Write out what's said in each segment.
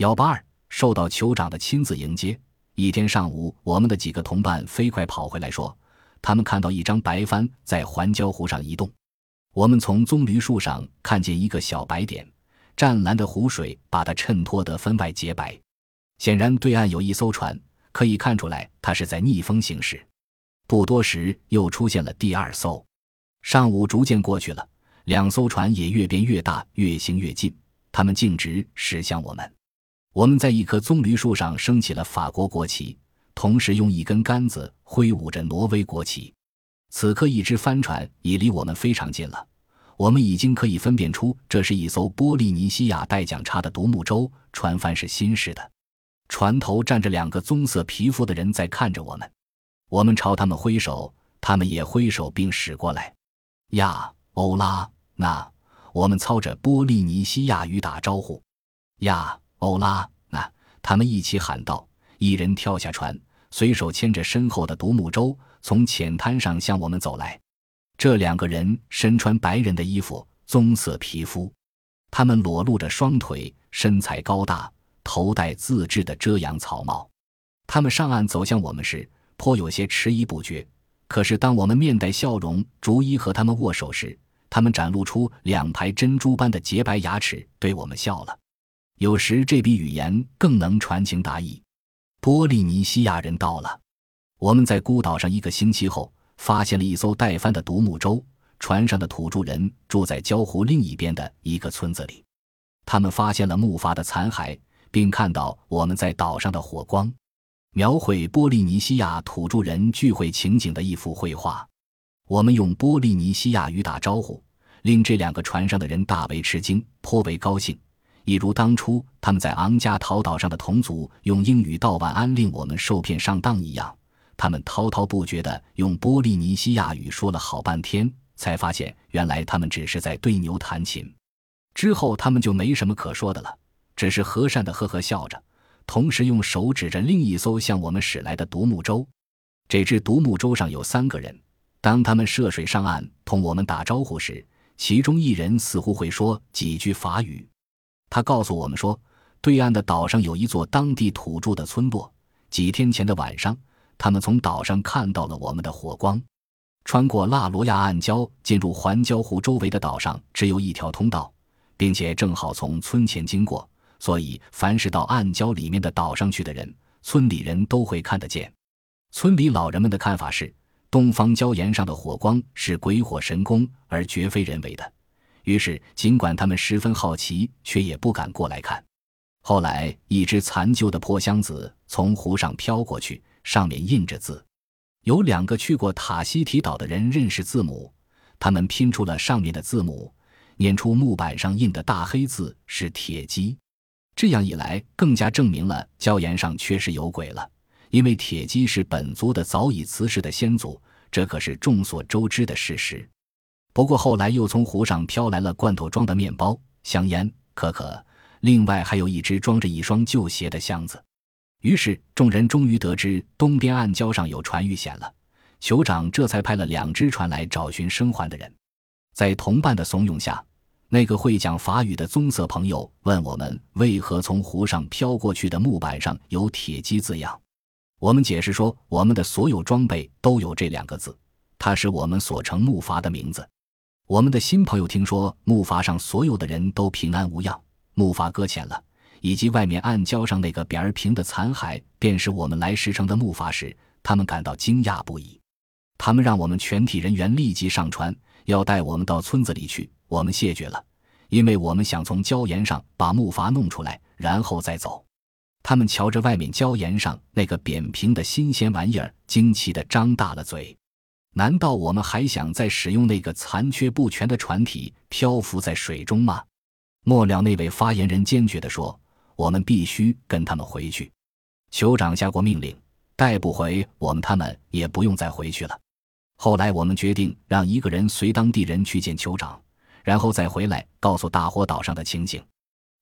幺八二受到酋长的亲自迎接。一天上午，我们的几个同伴飞快跑回来，说他们看到一张白帆在环礁湖上移动。我们从棕榈树上看见一个小白点，湛蓝的湖水把它衬托得分外洁白。显然，对岸有一艘船，可以看出来它是在逆风行驶。不多时，又出现了第二艘。上午逐渐过去了，两艘船也越变越大，越行越近。他们径直驶向我们。我们在一棵棕榈树上升起了法国国旗，同时用一根杆子挥舞着挪威国旗。此刻，一只帆船已离我们非常近了。我们已经可以分辨出，这是一艘波利尼西亚带桨叉的独木舟，船帆是新式的。船头站着两个棕色皮肤的人在看着我们。我们朝他们挥手，他们也挥手并驶过来。呀，欧拉，那我们操着波利尼西亚语打招呼。呀，欧拉，那他们一起喊道。一人跳下船，随手牵着身后的独木舟，从浅滩上向我们走来。这两个人身穿白人的衣服，棕色皮肤，他们裸露着双腿，身材高大，头戴自制的遮阳草帽。他们上岸走向我们时。颇有些迟疑不决，可是当我们面带笑容，逐一和他们握手时，他们展露出两排珍珠般的洁白牙齿，对我们笑了。有时这比语言更能传情达意。波利尼西亚人到了。我们在孤岛上一个星期后，发现了一艘带帆的独木舟，船上的土著人住在礁湖另一边的一个村子里。他们发现了木筏的残骸，并看到我们在岛上的火光。描绘波利尼西亚土著人聚会情景的一幅绘画。我们用波利尼西亚语打招呼，令这两个船上的人大为吃惊，颇为高兴。一如当初他们在昂加陶岛上的同族用英语道晚安，令我们受骗上当一样，他们滔滔不绝地用波利尼西亚语说了好半天，才发现原来他们只是在对牛弹琴。之后他们就没什么可说的了，只是和善地呵呵笑着。同时用手指着另一艘向我们驶来的独木舟，这只独木舟上有三个人。当他们涉水上岸同我们打招呼时，其中一人似乎会说几句法语。他告诉我们说，对岸的岛上有一座当地土著的村落。几天前的晚上，他们从岛上看到了我们的火光。穿过拉罗亚暗礁进入环礁湖周围的岛上只有一条通道，并且正好从村前经过。所以，凡是到暗礁里面的岛上去的人，村里人都会看得见。村里老人们的看法是，东方礁岩上的火光是鬼火神功，而绝非人为的。于是，尽管他们十分好奇，却也不敢过来看。后来，一只残旧的破箱子从湖上飘过去，上面印着字。有两个去过塔希提岛的人认识字母，他们拼出了上面的字母，念出木板上印的大黑字是“铁鸡”。这样一来，更加证明了礁岩上确实有鬼了。因为铁鸡是本族的早已辞世的先祖，这可是众所周知的事实。不过后来又从湖上飘来了罐头装的面包、香烟、可可，另外还有一只装着一双旧鞋的箱子。于是众人终于得知东边暗礁上有船遇险了，酋长这才派了两只船来找寻生还的人。在同伴的怂恿下。那个会讲法语的棕色朋友问我们：“为何从湖上飘过去的木板上有‘铁鸡’字样？”我们解释说：“我们的所有装备都有这两个字，它是我们所乘木筏的名字。”我们的新朋友听说木筏上所有的人都平安无恙，木筏搁浅了，以及外面暗礁上那个扁儿平的残骸便是我们来时乘的木筏时，他们感到惊讶不已。他们让我们全体人员立即上船，要带我们到村子里去。我们谢绝了，因为我们想从礁岩上把木筏弄出来，然后再走。他们瞧着外面礁岩上那个扁平的新鲜玩意儿，惊奇地张大了嘴。难道我们还想再使用那个残缺不全的船体漂浮在水中吗？末了，那位发言人坚决地说：“我们必须跟他们回去。”酋长下过命令，带不回我们，他们也不用再回去了。后来，我们决定让一个人随当地人去见酋长。然后再回来告诉大伙岛上的情景。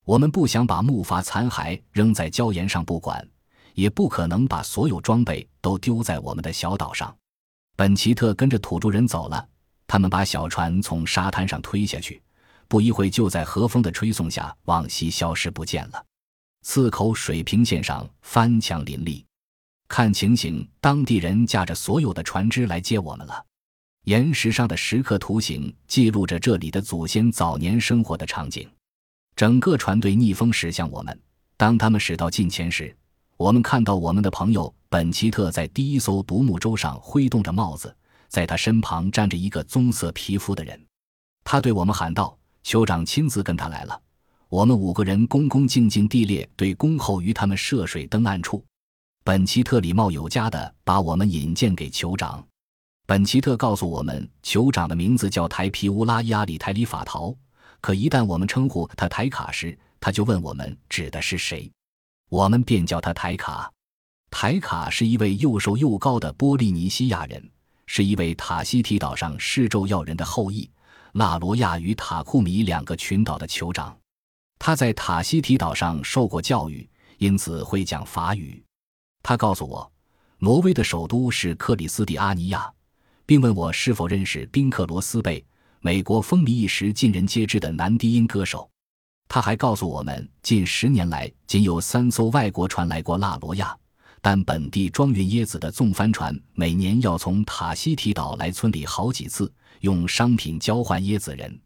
我们不想把木筏残骸扔在礁岩上不管，也不可能把所有装备都丢在我们的小岛上。本奇特跟着土著人走了，他们把小船从沙滩上推下去，不一会就在和风的吹送下往西消失不见了。刺口水平线上翻墙林立。看情形，当地人驾着所有的船只来接我们了。岩石上的石刻图形记录着这里的祖先早年生活的场景。整个船队逆风驶向我们。当他们驶到近前时，我们看到我们的朋友本奇特在第一艘独木舟上挥动着帽子，在他身旁站着一个棕色皮肤的人。他对我们喊道：“酋长亲自跟他来了。”我们五个人恭恭敬敬地列队恭候于他们涉水登岸处。本奇特礼貌有加的把我们引荐给酋长。本奇特告诉我们，酋长的名字叫台皮乌拉伊阿里台里法陶。可一旦我们称呼他台卡时，他就问我们指的是谁，我们便叫他台卡。台卡是一位又瘦又高的波利尼西亚人，是一位塔希提岛上施咒要人的后裔，纳罗亚与塔库米两个群岛的酋长。他在塔希提岛上受过教育，因此会讲法语。他告诉我，挪威的首都是克里斯蒂阿尼亚，并问我是否认识宾克罗斯贝，美国风靡一时、尽人皆知的男低音歌手。他还告诉我们，近十年来仅有三艘外国船来过纳罗亚，但本地装运椰子的纵帆船每年要从塔希提岛来村里好几次，用商品交换椰子仁。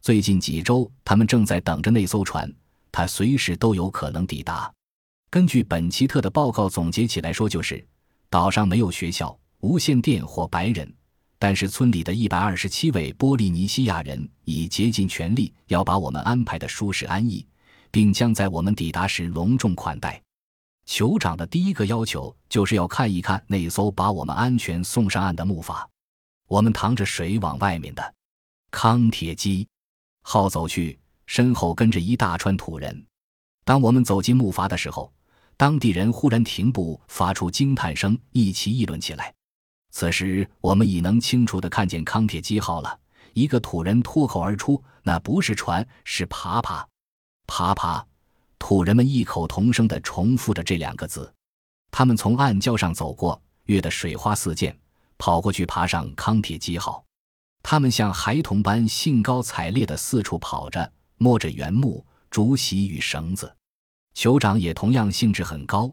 最近几周，他们正在等着那艘船，它随时都有可能抵达。根据本奇特的报告总结起来说，就是岛上没有学校、无线电或白人，但是村里的一百二十七位波利尼西亚人已竭尽全力要把我们安排的舒适安逸，并将在我们抵达时隆重款待。酋长的第一个要求就是要看一看那艘把我们安全送上岸的木筏。我们淌着水往外面的康铁基号走去，身后跟着一大串土人。当我们走进木筏的时候，当地人忽然停步，发出惊叹声，一起议论起来。此时，我们已能清楚地看见康铁基号了。一个土人脱口而出：“那不是船，是爬爬，爬爬。”土人们异口同声地重复着这两个字。他们从暗礁上走过，跃得水花四溅，跑过去爬上康铁基号。他们像孩童般兴高采烈地四处跑着，摸着原木、竹席与绳子。酋长也同样兴致很高，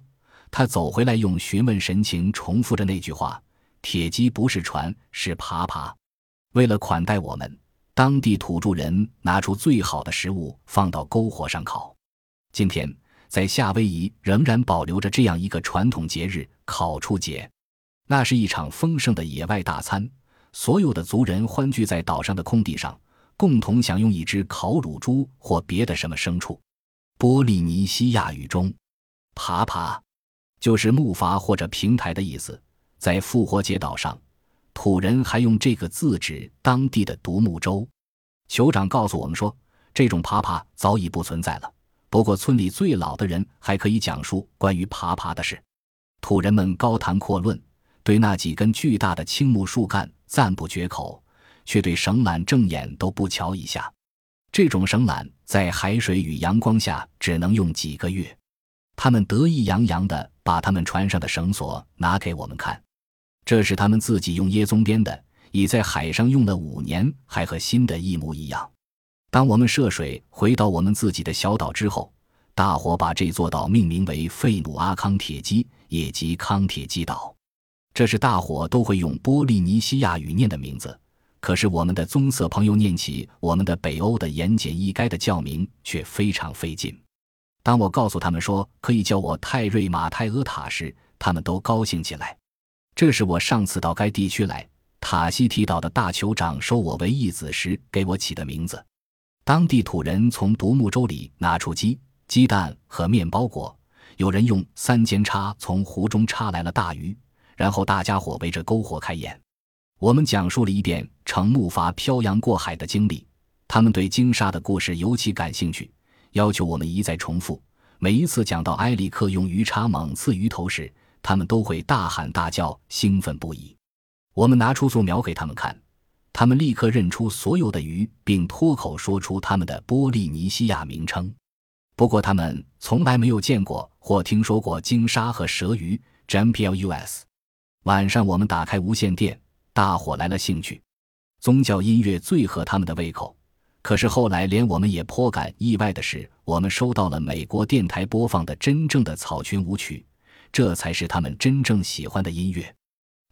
他走回来，用询问神情重复着那句话：“铁机不是船，是爬爬。”为了款待我们，当地土著人拿出最好的食物放到篝火上烤。今天在夏威夷仍然保留着这样一个传统节日——烤畜节。那是一场丰盛的野外大餐，所有的族人欢聚在岛上的空地上，共同享用一只烤乳猪或别的什么牲畜。波利尼西亚语中，“爬爬”就是木筏或者平台的意思。在复活节岛上，土人还用这个字指当地的独木舟。酋长告诉我们说，这种爬爬早已不存在了。不过，村里最老的人还可以讲述关于爬爬的事。土人们高谈阔论，对那几根巨大的青木树干赞不绝口，却对绳缆正眼都不瞧一下。这种绳缆在海水与阳光下只能用几个月。他们得意洋洋地把他们船上的绳索拿给我们看，这是他们自己用椰棕编的，已在海上用了五年，还和新的一模一样。当我们涉水回到我们自己的小岛之后，大伙把这座岛命名为费努阿康铁基，也即康铁基岛。这是大伙都会用波利尼西亚语念的名字。可是我们的棕色朋友念起我们的北欧的言简意赅的教名却非常费劲。当我告诉他们说可以叫我泰瑞马泰阿塔时，他们都高兴起来。这是我上次到该地区来，塔西提岛的大酋长收我为义子时给我起的名字。当地土人从独木舟里拿出鸡、鸡蛋和面包果，有人用三尖叉从湖中叉来了大鱼，然后大家伙围着篝火开宴。我们讲述了一遍乘木筏漂洋过海的经历，他们对鲸鲨的故事尤其感兴趣，要求我们一再重复。每一次讲到埃里克用鱼叉猛刺鱼头时，他们都会大喊大叫，兴奋不已。我们拿出素描给他们看，他们立刻认出所有的鱼，并脱口说出他们的波利尼西亚名称。不过，他们从来没有见过或听说过鲸鲨和蛇鱼。JMPLUS。晚上，我们打开无线电。大伙来了兴趣，宗教音乐最合他们的胃口。可是后来，连我们也颇感意外的是，我们收到了美国电台播放的真正的草裙舞曲，这才是他们真正喜欢的音乐。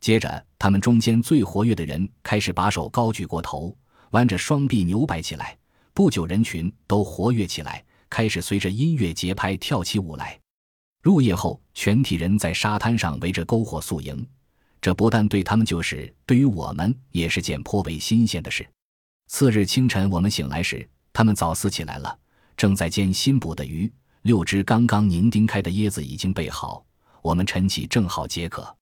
接着，他们中间最活跃的人开始把手高举过头，弯着双臂扭摆起来。不久，人群都活跃起来，开始随着音乐节拍跳起舞来。入夜后，全体人在沙滩上围着篝火宿营，这不但对他们，就是对于我们，也是件颇为新鲜的事。次日清晨，我们醒来时，他们早似起来了，正在煎新捕的鱼。六只刚刚凝钉开的椰子已经备好，我们晨起正好解渴。